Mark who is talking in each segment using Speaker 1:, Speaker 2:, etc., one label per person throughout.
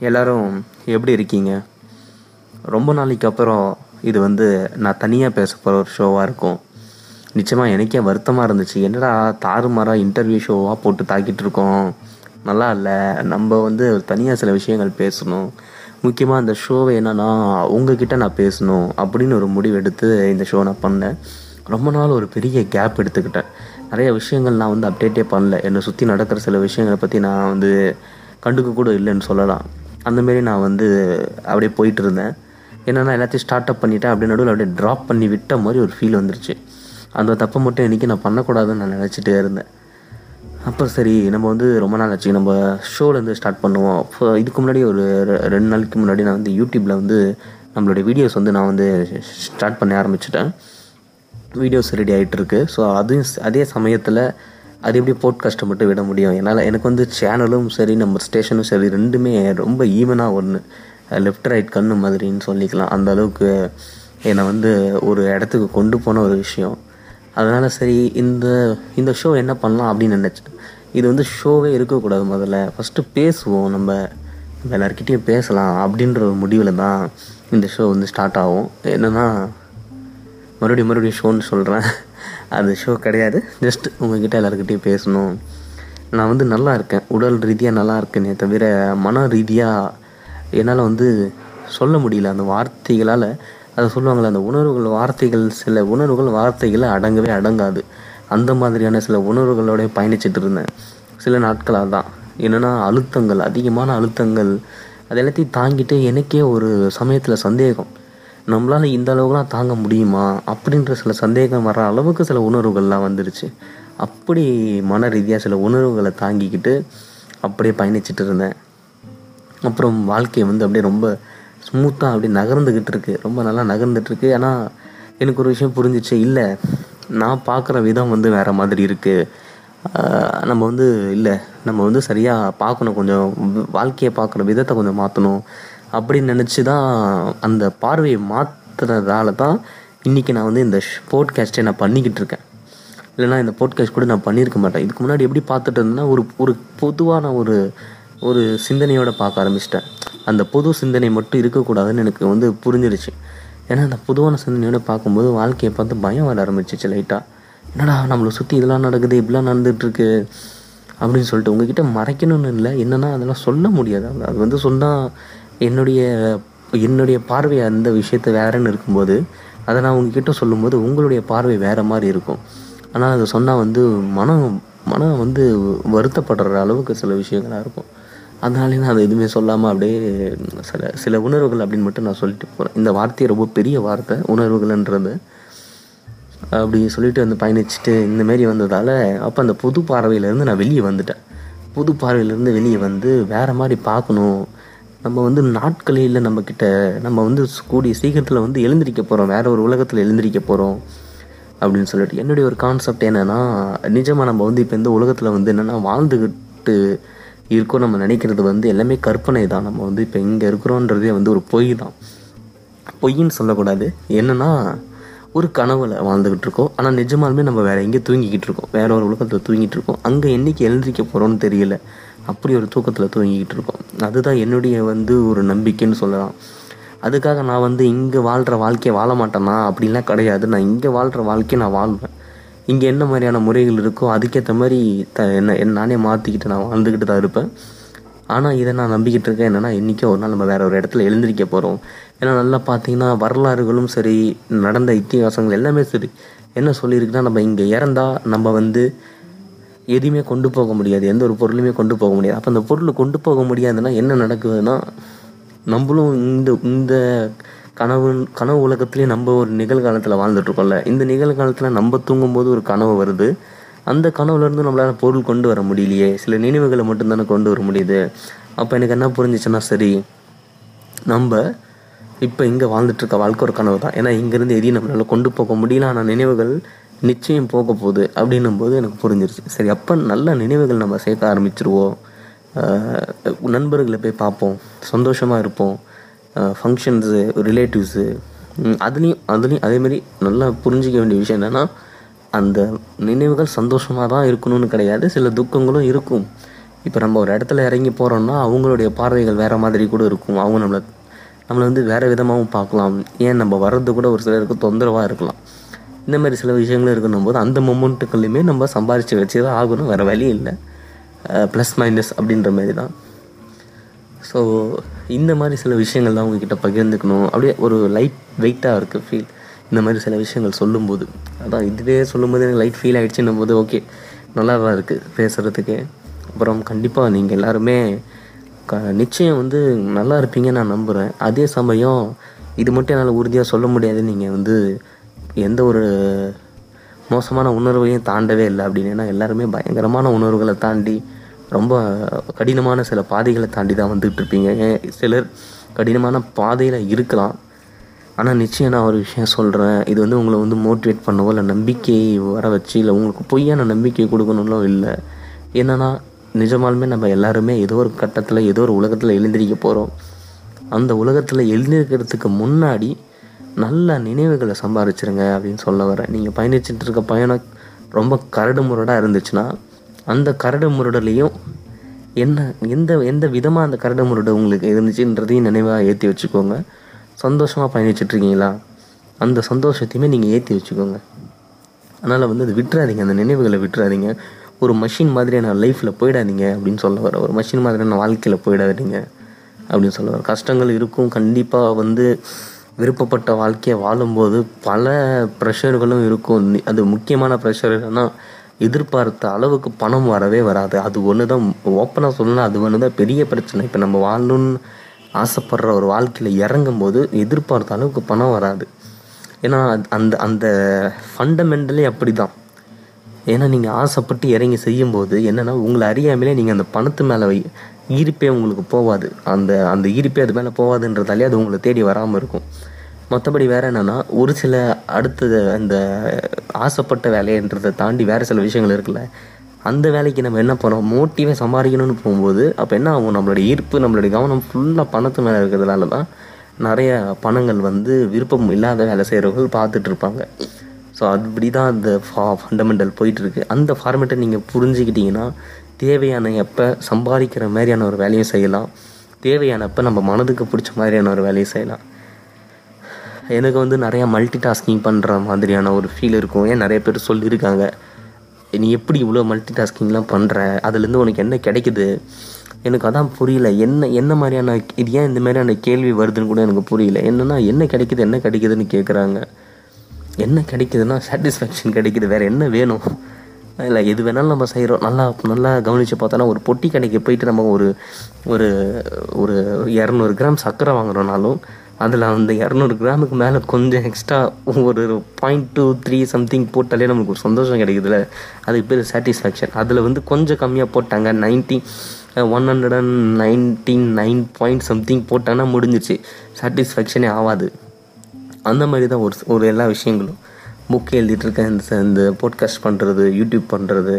Speaker 1: எல்லாரும் எப்படி இருக்கீங்க? ரொம்ப நாளைக்கு அப்புறம் இது வந்து நான் தனியாக பேச போகிற ஒரு ஷோவாக இருக்கும். நிச்சயமாக எனக்கே வருத்தமாக இருந்துச்சு. என்னடா தாறுமாறாக இன்டர்வியூ ஷோவாக போட்டு தாக்கிட்டு இருக்கோம். நல்லா இல்லை. நம்ம வந்து தனியாக சில விஷயங்கள் பேசணும். முக்கியமாக அந்த ஷோவை என்னென்னா உங்ககிட்ட நான் பேசணும் அப்படின்னு ஒரு முடிவு எடுத்து இந்த ஷோ நான் பண்ணேன். ரொம்ப நாள் ஒரு பெரிய கேப் எடுத்துக்கிட்டேன். நிறைய விஷயங்கள் நான் வந்து அப்டேட்டே பண்ணல. என்னை சுற்றி நடக்கிற சில விஷயங்களை பற்றி நான் வந்து கண்டுக்க கூட இல்லைன்னு சொல்லலாம். அந்தமாரி நான் வந்து அப்படியே போயிட்டு இருந்தேன் என்னென்னா எல்லாத்தையும் ஸ்டார்ட் அப் பண்ணிவிட்டேன் அப்படியே நடுவில் அப்படியே ட்ராப் பண்ணி விட்ட மாதிரி ஒரு ஃபீல் வந்துருச்சு. அந்த தப்பை மட்டும் இன்றைக்கி நான் பண்ணக்கூடாதுன்னு நான் நினச்சிட்டே இருந்தேன். அப்போ சரி நம்ம வந்து ரொம்ப நாள் ஆச்சு. நம்ம ஷோலேருந்து ஸ்டார்ட் பண்ணுவோம். அப்போ இதுக்கு முன்னாடி ஒரு ரெ- ரெண்டு நாளைக்கு முன்னாடி நான் வந்து யூடியூப்பில் வந்து நம்மளுடைய வீடியோஸ் வந்து நான் வந்து ஸ்டார்ட் பண்ண ஆரம்பிச்சிட்டேன். வீடியோஸ் ரெடி ஆகிட்டு இருக்கு ஸோ அதுவும் அதே சமயத்தில் அது எப்படி போட்காஸ்ட்டை மட்டும் விட முடியும்? என்னால் எனக்கு வந்து சேனலும் சரி நம்ம ஸ்டேஷனும் சரி ரெண்டுமே ரொம்ப ஈவனாக ஒன்று லெஃப்ட் ரைட் கண்ணு மாதிரின்னு சொல்லிக்கலாம். அந்த அளவுக்கு என்னை வந்து ஒரு இடத்துக்கு கொண்டு போன ஒரு விஷயம். அதனால் சரி இந்த இந்த ஷோ என்ன பண்ணலாம் அப்படின்னு நினச்சேன். இது வந்து ஷோவே இருக்கக்கூடாது முதல்ல. ஃபஸ்ட்டு பேசுவோம் நம்ம. நம்ம எல்லாருக்கிட்டேயும் பேசலாம் அப்படின்ற ஒரு முடிவில் தான் இந்த ஷோ வந்து ஸ்டார்ட் ஆகும். என்னென்னா மறுபடியும் மறுபடியும் ஷோன்னு சொல்கிறேன் அது ஷோ கிடையாது. ஜஸ்ட் உங்ககிட்ட எல்லாருக்கிட்டையும் பேசணும். நான் வந்து நல்லா இருக்கேன். உடல் ரீதியாக நல்லா இருக்கேனே தவிர மன ரீதியாக என்னால் வந்து சொல்ல முடியல. அந்த வார்த்தைகளால் அதை சொல்லுவாங்கள்ல அந்த உணர்வுகள் வார்த்தைகள் சில உணர்வுகள் வார்த்தைகளை அடங்கவே அடங்காது. அந்த மாதிரியான சில உணர்வுகளோட பயணிச்சிட்டு இருந்தேன். சில நாட்களாக தான் என்னென்னா அழுத்தங்கள் அதிகமான அழுத்தங்கள் அது எல்லாத்தையும் தாங்கிட்டு எனக்கே ஒரு சமயத்தில் சந்தேகம். நம்மளால் இந்த அளவுக்குலாம் தாங்க முடியுமா? அப்படின்ற சில சந்தேகம் வர அளவுக்கு சில உணர்வுகள்லாம் வந்துருச்சு. அப்படி மன ரீதியாக சில உணர்வுகளை தாங்கிக்கிட்டு அப்படியே பயணிச்சிட்டு இருந்தேன். அப்புறம் வாழ்க்கை வந்து அப்படியே ரொம்ப ஸ்மூத்தாக அப்படியே நகர்ந்துக்கிட்டு இருக்கு. ரொம்ப நல்லா நகர்ந்துட்டுருக்கு ஆனால் எனக்கு ஒரு விஷயம் புரிஞ்சிச்சு. இல்லை நான் பார்க்குற விதம் வந்து வேறு மாதிரி இருக்குது நம்ம வந்து இல்லை நம்ம வந்து சரியாக பார்க்கணும். கொஞ்சம் வாழ்க்கையை பார்க்குற விதத்தை கொஞ்சம் மாற்றணும் அப்படின்னு நினச்சி தான் அந்த பார்வையை மாற்றுறதால தான் இன்றைக்கி நான் வந்து இந்த போட்காஸ்ட்டை நான் பண்ணிக்கிட்டு இருக்கேன். இல்லைனா இந்த போட்காஸ்ட் கூட நான் பண்ணியிருக்க மாட்டேன். இதுக்கு முன்னாடி எப்படி பார்த்துட்டு இருந்தேன்னா ஒரு ஒரு பொதுவான ஒரு ஒரு சிந்தனையோட பார்க்க ஆரம்பிச்சிட்டேன். அந்த பொது சிந்தனை மட்டும் இருக்கக்கூடாதுன்னு எனக்கு வந்து புரிஞ்சிருச்சு. ஏன்னா அந்த பொதுவான சிந்தனையோட பார்க்கும்போது வாழ்க்கையை பார்த்து பயம் வர ஆரம்பிச்சிச்சு லைட்டாக என்னடா நம்மளை சுற்றி இதெல்லாம் நடக்குது இப்படிலாம் நடந்துகிட்ருக்கு அப்படின்னு சொல்லிட்டு உங்ககிட்ட மறைக்கணும்னு இல்லை. என்னன்னா அதெல்லாம் சொல்ல முடியாது. அது வந்து சொன்னால் என்னுடைய என்னுடைய பார்வை அந்த விஷயத்தை வேறுன்னு இருக்கும்போது அதை நான் உங்ககிட்ட சொல்லும்போது உங்களுடைய பார்வை வேறு மாதிரி இருக்கும். ஆனால் அதை சொன்னால் வந்து மனம் மனம் வந்து வருத்தப்படுற அளவுக்கு சில விஷயங்களாக இருக்கும். அதனாலே நான் அதை எதுவுமே சொல்லாமல் அப்படியே சில சில உணர்வுகள் அப்படின்னு மட்டும் நான் சொல்லிட்டு போகிறேன் இந்த வார்த்தையை ரொம்ப பெரிய வார்த்தை உணர்வுகள்ன்றது. அப்படி சொல்லிட்டு வந்து பயணிச்சுட்டு இந்த மாரி வந்ததால் அப்போ அந்த புது பார்வையிலேருந்து நான் வெளியே வந்துட்டேன். புது பார்வையிலேருந்து வெளியே வந்து வேறு மாதிரி பார்க்கணும். நம்ம வந்து நாட்களே இல்லை நம்மக்கிட்ட நம்ம வந்து கூடிய சீக்கிரத்தில் வந்து எழுந்திரிக்க போகிறோம் வேறு ஒரு உலகத்தில் எழுந்திரிக்க போகிறோம் அப்படின்னு சொல்லிட்டு. என்னுடைய ஒரு கான்செப்ட் என்னென்னா நிஜமாக நம்ம வந்து இப்போ இந்த உலகத்தில் வந்து என்னென்னா வாழ்ந்துக்கிட்டு இருக்கோம் நம்ம நினைக்கிறது வந்து எல்லாமே கற்பனை தான். நம்ம வந்து இப்போ இங்கே இருக்கிறோன்றதே வந்து ஒரு பொய் தான். பொய்ன்னு சொல்லக்கூடாது. என்னென்னா ஒரு கனவில் வாழ்ந்துக்கிட்டு இருக்கோம். ஆனால் நிஜமாலுமே நம்ம வேறு எங்கேயும் தூங்கிக்கிட்டு இருக்கோம். வேற ஒரு உலகத்தில் தூங்கிட்டு இருக்கோம். அங்கே என்னைக்கு எழுந்திரிக்க போகிறோம்னு தெரியல. அப்படி ஒரு தூக்கத்தில் தூங்கிக்கிட்டு இருக்கோம். அதுதான் என்னுடைய வந்து ஒரு நம்பிக்கைன்னு சொல்லலாம். அதுக்காக நான் வந்து இங்கே வாழ்கிற வாழ்க்கையை வாழ மாட்டேனா? அப்படின்லாம் கிடையாது. நான் இங்கே வாழ்கிற வாழ்க்கையை நான் வாழ்வேன். இங்கே என்ன மாதிரியான முறைகள் இருக்கோ அதுக்கேற்ற மாதிரி த என்ன நானே மாற்றிக்கிட்டு நான் வாழ்ந்துக்கிட்டு தான் இருப்பேன். ஆனால் இதை நான் நம்பிக்கிட்டு இருக்கேன். என்னென்னா இன்றைக்கே ஒரு நாள் நம்ம வேறு ஒரு இடத்துல எழுந்திரிக்க போகிறோம் ஏன்னா நல்லா பார்த்தீங்கன்னா வரலாறுகளும் சரி நடந்த இத்திகாசங்கள் எல்லாமே சரி. என்ன சொல்லியிருக்குன்னா நம்ம இங்கே இறந்தால் நம்ம வந்து எதையுமே கொண்டு போக முடியாது. எந்த ஒரு பொருளுமே கொண்டு போக முடியாது. அப்போ அந்த பொருள் கொண்டு போக முடியாதுன்னா என்ன நடக்குதுன்னா நம்மளும் இந்த இந்த கனவு கனவு உலகத்துலேயே நம்ம ஒரு நிகழ்காலத்தில் வாழ்ந்துட்டு இருக்கோம்ல இந்த நிகழ்காலத்தில் நம்ம தூங்கும்போது ஒரு கனவு வருது. அந்த கனவுலேருந்து நம்மளால் பொருள் கொண்டு வர முடியலையே. சில நினைவுகளை மட்டும்தானே கொண்டு வர முடியுது. அப்போ எனக்கு என்ன புரிஞ்சிச்சுன்னா சரி நம்ம இப்போ இங்கே வாழ்ந்துட்டுருக்க வாழ்க்கை ஒரு கனவு தான் ஏன்னா இங்கேருந்து எதையும் நம்மளால் கொண்டு போக முடியல. ஆனால் நினைவுகள் நிச்சயம் போக போகுது அப்படின்னும் போது எனக்கு புரிஞ்சிருச்சு. சரி அப்போ நல்ல நினைவுகள் நம்ம சேர்க்க ஆரம்பிச்சிருவோம். நண்பர்களை போய் பார்ப்போம். சந்தோஷமாக இருப்போம். ஃபங்க்ஷன்ஸு ரிலேட்டிவ்ஸு அதுலேயும் அதுலேயும் அதேமாரி நல்லா புரிஞ்சிக்க வேண்டிய விஷயம் என்னென்னா அந்த நினைவுகள் சந்தோஷமாக தான் இருக்கணும்னு கிடையாது. சில துக்கங்களும் இருக்கும். இப்போ நம்ம ஒரு இடத்துல இறங்கி போகிறோம்னா அவங்களுடைய பார்வைகள் வேறு மாதிரி கூட இருக்கும். அவங்க நம்மளை நம்மளை வந்து வேறு விதமாகவும் பார்க்கலாம். ஏன் நம்ம வர்றது கூட ஒரு சிலருக்கு தொந்தரவாக இருக்கலாம். இந்த மாதிரி சில விஷயங்களும் இருக்கணும் போது அந்த மொமெண்ட்டுக்குள்ளேயுமே நம்ம சம்பாரித்து வச்சு தான் ஆகணும். வேறு வழி இல்லை. ப்ளஸ் மைனஸ் அப்படின்ற மாதிரி தான். ஸோ இந்த மாதிரி சில விஷயங்கள் தான் உங்ககிட்ட பகிர்ந்துக்கணும். அப்படியே ஒரு லைட் வெயிட்டாக இருக்குது ஃபீல் இந்த மாதிரி சில விஷயங்கள் சொல்லும்போது. அதான் இதுவே சொல்லும்போது எனக்கு லைட் ஃபீல் ஆகிடுச்சுன்னும் போது ஓகே நல்லா தான் இருக்குது பேசுகிறதுக்கு அப்புறம் கண்டிப்பாக நீங்கள் எல்லாருமே க நிச்சயம் வந்து நல்லா இருப்பீங்க நான் நம்புகிறேன் அதே சமயம் இது மட்டும் என்னால் உறுதியாக சொல்ல முடியாது. நீங்கள் வந்து எந்த ஒரு மோசமான உணர்வையும் தாண்டவே இல்லை அப்படின்னு. எல்லாருமே பயங்கரமான உணர்வுகளை தாண்டி ரொம்ப கடினமான சில பாதைகளை தாண்டி தான் வந்துட்டு இருப்பீங்க. ஏன் சிலர் கடினமான பாதையில் இருக்கலாம். ஆனால் நிச்சயம் நான் ஒரு விஷயம் சொல்கிறேன் இது வந்து உங்களை வந்து மோட்டிவேட் பண்ணவோ இல்லை நம்பிக்கையை வர வச்சு இல்லை உங்களுக்கு பொய்யான நம்பிக்கை கொடுக்கணும்லாம் இல்லை. என்னன்னா நிஜமாலுமே நம்ம எல்லாருமே ஏதோ ஒரு கட்டத்தில் ஏதோ ஒரு உலகத்தில் எழுந்திரிக்க போகிறோம் அந்த உலகத்தில் எழுந்திருக்கிறதுக்கு முன்னாடி நல்ல நினைவுகளை சம்பாரிச்சிருங்க அப்படின்னு சொல்ல வரேன் நீங்கள் பயணிச்சுட்டு இருக்க பயணம் ரொம்ப கரடு முரடாக இருந்துச்சுன்னா அந்த கரடு முரடலையும் என்ன எந்த எந்த விதமாக அந்த கரடு முரடு உங்களுக்கு இருந்துச்சுன்றதையும் நினைவாக ஏற்றி வச்சுக்கோங்க. சந்தோஷமாக பயணிச்சிட்ருக்கீங்களா அந்த சந்தோஷத்தையுமே நீங்கள் ஏற்றி வச்சுக்கோங்க. அதனால் வந்து அது விட்டுறாதீங்க. அந்த நினைவுகளை விட்டுறாதீங்க. ஒரு மஷின் மாதிரியான லைஃப்பில் போயிடாதீங்க அப்படின்னு சொல்ல வர ஒரு மஷின் மாதிரியான வாழ்க்கையில் போயிடாதீங்க அப்படின்னு சொல்ல வர கஷ்டங்கள் இருக்கும். கண்டிப்பாக வந்து விருப்பப்பட்ட வாழ்க்கையை வாழும்போது பல ப்ரெஷர்களும் இருக்கும். அது முக்கியமான ப்ரெஷர் என்னன்னா எதிர்பார்த்த அளவுக்கு பணம் வரவே வராது. அது ஒன்று தான் ஓப்பனாக சொல்லணும் அது ஒன்று தான் பெரிய பிரச்சனை. இப்போ நம்ம வாழணும்னு ஆசைப்படுற ஒரு வாழ்க்கையில் இறங்கும் போது எதிர்பார்த்த அளவுக்கு பணம் வராது. ஏன்னா அந்த அந்த ஃபண்டமெண்டலே அப்படி தான் ஏன்னா நீங்கள் ஆசைப்பட்டு இறங்கி செய்யும்போது என்னென்னா உங்களை அறியாமலே நீங்கள் அந்த பணத்து மேலே வை ஈர்ப்பே உங்களுக்கு போகாது அந்த அந்த ஈர்ப்பே அது மேலே போகாதுன்றதாலே அது உங்களை தேடி வராமல் இருக்கும். மற்றபடி வேறு என்னென்னா ஒரு சில அடுத்தது அந்த ஆசைப்பட்ட வேலைன்றதை தாண்டி வேறு சில விஷயங்கள் இருக்குல்ல அந்த வேலைக்கு நம்ம என்ன பண்ணோம் மோட்டிவே சம்பாதிக்கணும்னு போகும்போது அப்போ என்ன ஆகும்? நம்மளுடைய ஈர்ப்பு நம்மளுடைய கவனம் ஃபுல்லாக பணத்து மேலே இருக்கிறதுனால தான் நிறைய பணங்கள் வந்து விருப்பம் இல்லாத வேலை செய்கிறவர்கள் பார்த்துட்ருப்பாங்க ஸோ அப்படி தான் அந்த ஃபா ஃபண்டமெண்டல் போயிட்டுருக்கு. அந்த ஃபார்மேட்டை நீங்கள் புரிஞ்சுக்கிட்டீங்கன்னா தேவையான எப்போ சம்பாதிக்கிற மாதிரியான ஒரு வேலையும் செய்யலாம். தேவையானப்போ நம்ம மனதுக்கு பிடிச்ச மாதிரியான ஒரு வேலையும் செய்யலாம். எனக்கு வந்து நிறையா மல்டி டாஸ்கிங் பண்ணுற மாதிரியான ஒரு ஃபீல் இருக்கும். ஏன் நிறைய பேர் சொல்லியிருக்காங்க நீ எப்படி இவ்வளோ மல்டி டாஸ்கிங்லாம் பண்ணுற அதுலேருந்து உனக்கு என்ன கிடைக்குது? எனக்கு அதான் புரியல. என்ன என்ன மாதிரியான இது ஏன் இந்த மாதிரியான கேள்வி வருதுன்னு கூட எனக்கு புரியல. என்னென்னா என்ன கிடைக்குது என்ன கிடைக்குதுன்னு கேட்குறாங்க என்ன கிடைக்குதுன்னா சாட்டிஸ்ஃபேக்ஷன் கிடைக்குது. வேறு என்ன வேணும்? இல்லை எது வேணாலும் நம்ம செய்கிறோம் நல்லா நல்லா கவனித்து பார்த்தோன்னா ஒரு பொட்டி கடைக்கு போயிட்டு நம்ம ஒரு ஒரு ஒரு இரநூறு கிராம் சர்க்கரை வாங்குறோனாலும் அதில் அந்த இரநூறு கிராமுக்கு மேலே கொஞ்சம் எக்ஸ்ட்ரா ஒரு பாயிண்ட் டூ த்ரீ சம்திங் போட்டாலே நமக்கு ஒரு சந்தோஷம் கிடைக்குதுல்ல அதுக்கு பேர் சாட்டிஸ்ஃபேக்ஷன் அதில் வந்து கொஞ்சம் கம்மியாக போட்டாங்க. Ninety one hundred and nineteen nine point something போட்டாங்கன்னா முடிஞ்சிச்சு சாட்டிஸ்ஃபேக்ஷனே ஆகாது அந்த மாதிரி தான் ஒரு ஒரு எல்லா விஷயங்களும். புக் எழுதிட்டுருக்கேன் இந்த இந்த போட்காஸ்ட் பண்ணுறது யூடியூப் பண்ணுறது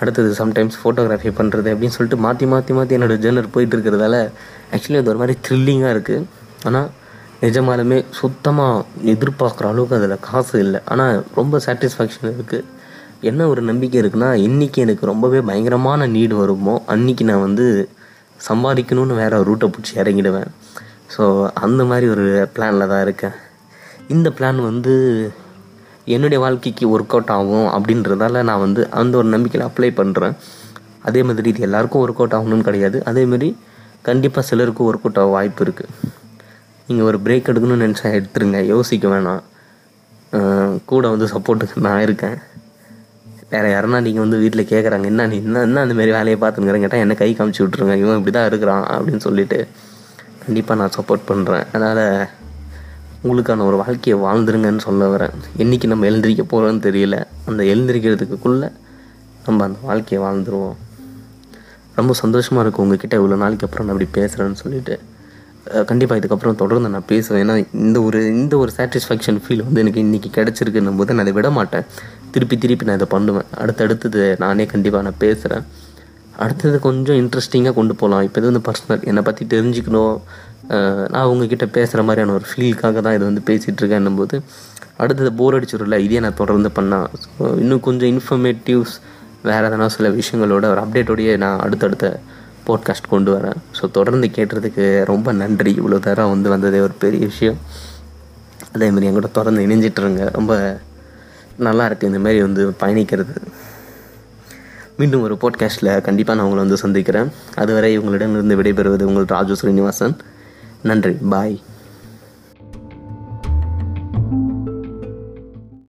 Speaker 1: அடுத்தது சம்டைம்ஸ் ஃபோட்டோகிராஃபி பண்ணுறது அப்படின்னு சொல்லிட்டு மாற்றி மாற்றி மாற்றி என்னோடய ஜேர்னர் போயிட்டு இருக்கிறதால ஆக்சுவலி அது ஒரு மாதிரி த்ரில்லிங்காக இருக்குது ஆனால் நிஜமாலுமே சுத்தமாக எதிர்பார்க்குற அளவுக்கு அதில் காசு இல்லை. ஆனால் ரொம்ப சாட்டிஸ்ஃபேக்ஷன் இருக்குது என்ன ஒரு நம்பிக்கை இருக்குன்னா இன்றைக்கி எனக்கு ரொம்பவே பயங்கரமான நீடு வருமோ அன்றைக்கி நான் வந்து சம்பாதிக்கணும்னு வேற ரூட்டை பிடிச்சி இறங்கிடுவேன். ஸோ அந்த மாதிரி ஒரு பிளானில் தான் இருக்கேன். இந்த பிளான் வந்து என்னுடைய வாழ்க்கைக்கு ஒர்க் அவுட் ஆகும் அப்படின்றதால நான் வந்து அந்த ஒரு நம்பிக்கையில் அப்ளை பண்ணுறேன் அதே மாதிரி இது எல்லாருக்கும் ஒர்க் அவுட் ஆகணும்னு கிடையாது. அதேமாரி கண்டிப்பாக சிலருக்கும் ஒர்க் அவுட் ஆக வாய்ப்பு இருக்குது நீங்கள் ஒரு பிரேக் எடுக்கணும்னு நினச்சா எடுத்துருங்க. யோசிக்க வேணாம். கூட வந்து சப்போர்ட்டுக்கு நான் இருக்கேன். வேறு யாருன்னா நீங்கள் வந்து வீட்டில் கேட்குறாங்க என்ன நீ என்ன என்ன அந்தமாரி வேலையை பார்த்துங்கிறேன் கேட்டால் என்ன கை காமிச்சு விட்ருங்க இவன் இப்படி தான் இருக்கிறான் அப்படின்னு சொல்லிட்டு கண்டிப்பாக நான் சப்போர்ட் பண்ணுறேன் அதனால் உங்களுக்கான ஒரு வாழ்க்கையை வாழ்ந்துருங்கன்னு சொல்ல வரேன் என்றைக்கு நம்ம எழுந்திரிக்க போகிறோன்னு தெரியல. அந்த எழுந்திரிக்கிறதுக்குள்ளே நம்ம அந்த வாழ்க்கையை வாழ்ந்துருவோம். ரொம்ப சந்தோஷமாக இருக்கும் உங்ககிட்ட இவ்வளோ நாளைக்கு அப்புறம் நான் அப்படி பேசுகிறேன்னு சொல்லிட்டு. கண்டிப்பாக இதுக்கப்புறம் தொடர்ந்து நான் பேசுவேன். ஏன்னா இந்த ஒரு இந்த ஒரு சாட்டிஸ்ஃபேக்ஷன் ஃபீல் வந்து எனக்கு இன்றைக்கி கிடச்சிருக்குன்னும் போது நான் அதை விட மாட்டேன். திருப்பி திருப்பி நான் இதை பண்ணுவேன். அடுத்தடுத்தது நானே கண்டிப்பாக நான் பேசுகிறேன் அடுத்தது கொஞ்சம் இன்ட்ரெஸ்டிங்காக கொண்டு போகலாம் இப்போ இது வந்து பர்சனல் என்னை பற்றி தெரிஞ்சுக்கணும். நான் உங்ககிட்ட பேசுகிற மாதிரியான ஒரு ஃபீலுக்காக தான் இது வந்து பேசிகிட்ருக்கேன் போது அடுத்தது போர் அடிச்சிடும்ல இதே நான் தொடர்ந்து பண்ணால் ஸோ இன்னும் கொஞ்சம் இன்ஃபர்மேட்டிவ்ஸ் வேறு எதனா சில விஷயங்களோட ஒரு அப்டேட்டோடையே நான் அடுத்தடுத்த போட்காஸ்ட் கொண்டு வரேன். ஸோ தொடர்ந்து கேட்டுறதுக்கு ரொம்ப நன்றி. இவ்வளோ தரம் வந்து வந்ததே ஒரு பெரிய விஷயம். அதேமாதிரி என் கூட தொடர்ந்து இணைஞ்சிட்ருங்க ரொம்ப நல்லா இருக்குது இந்தமாரி வந்து பயணிக்கிறது. மீண்டும் ஒரு போட்காஸ்ட்டில் கண்டிப்பாக நான் உங்களை வந்து சந்திக்கிறேன். அதுவரை உங்களிடமிருந்து விடைபெறுவது உங்கள் ராஜு ஸ்ரீனிவாசன் நன்றி. பாய்.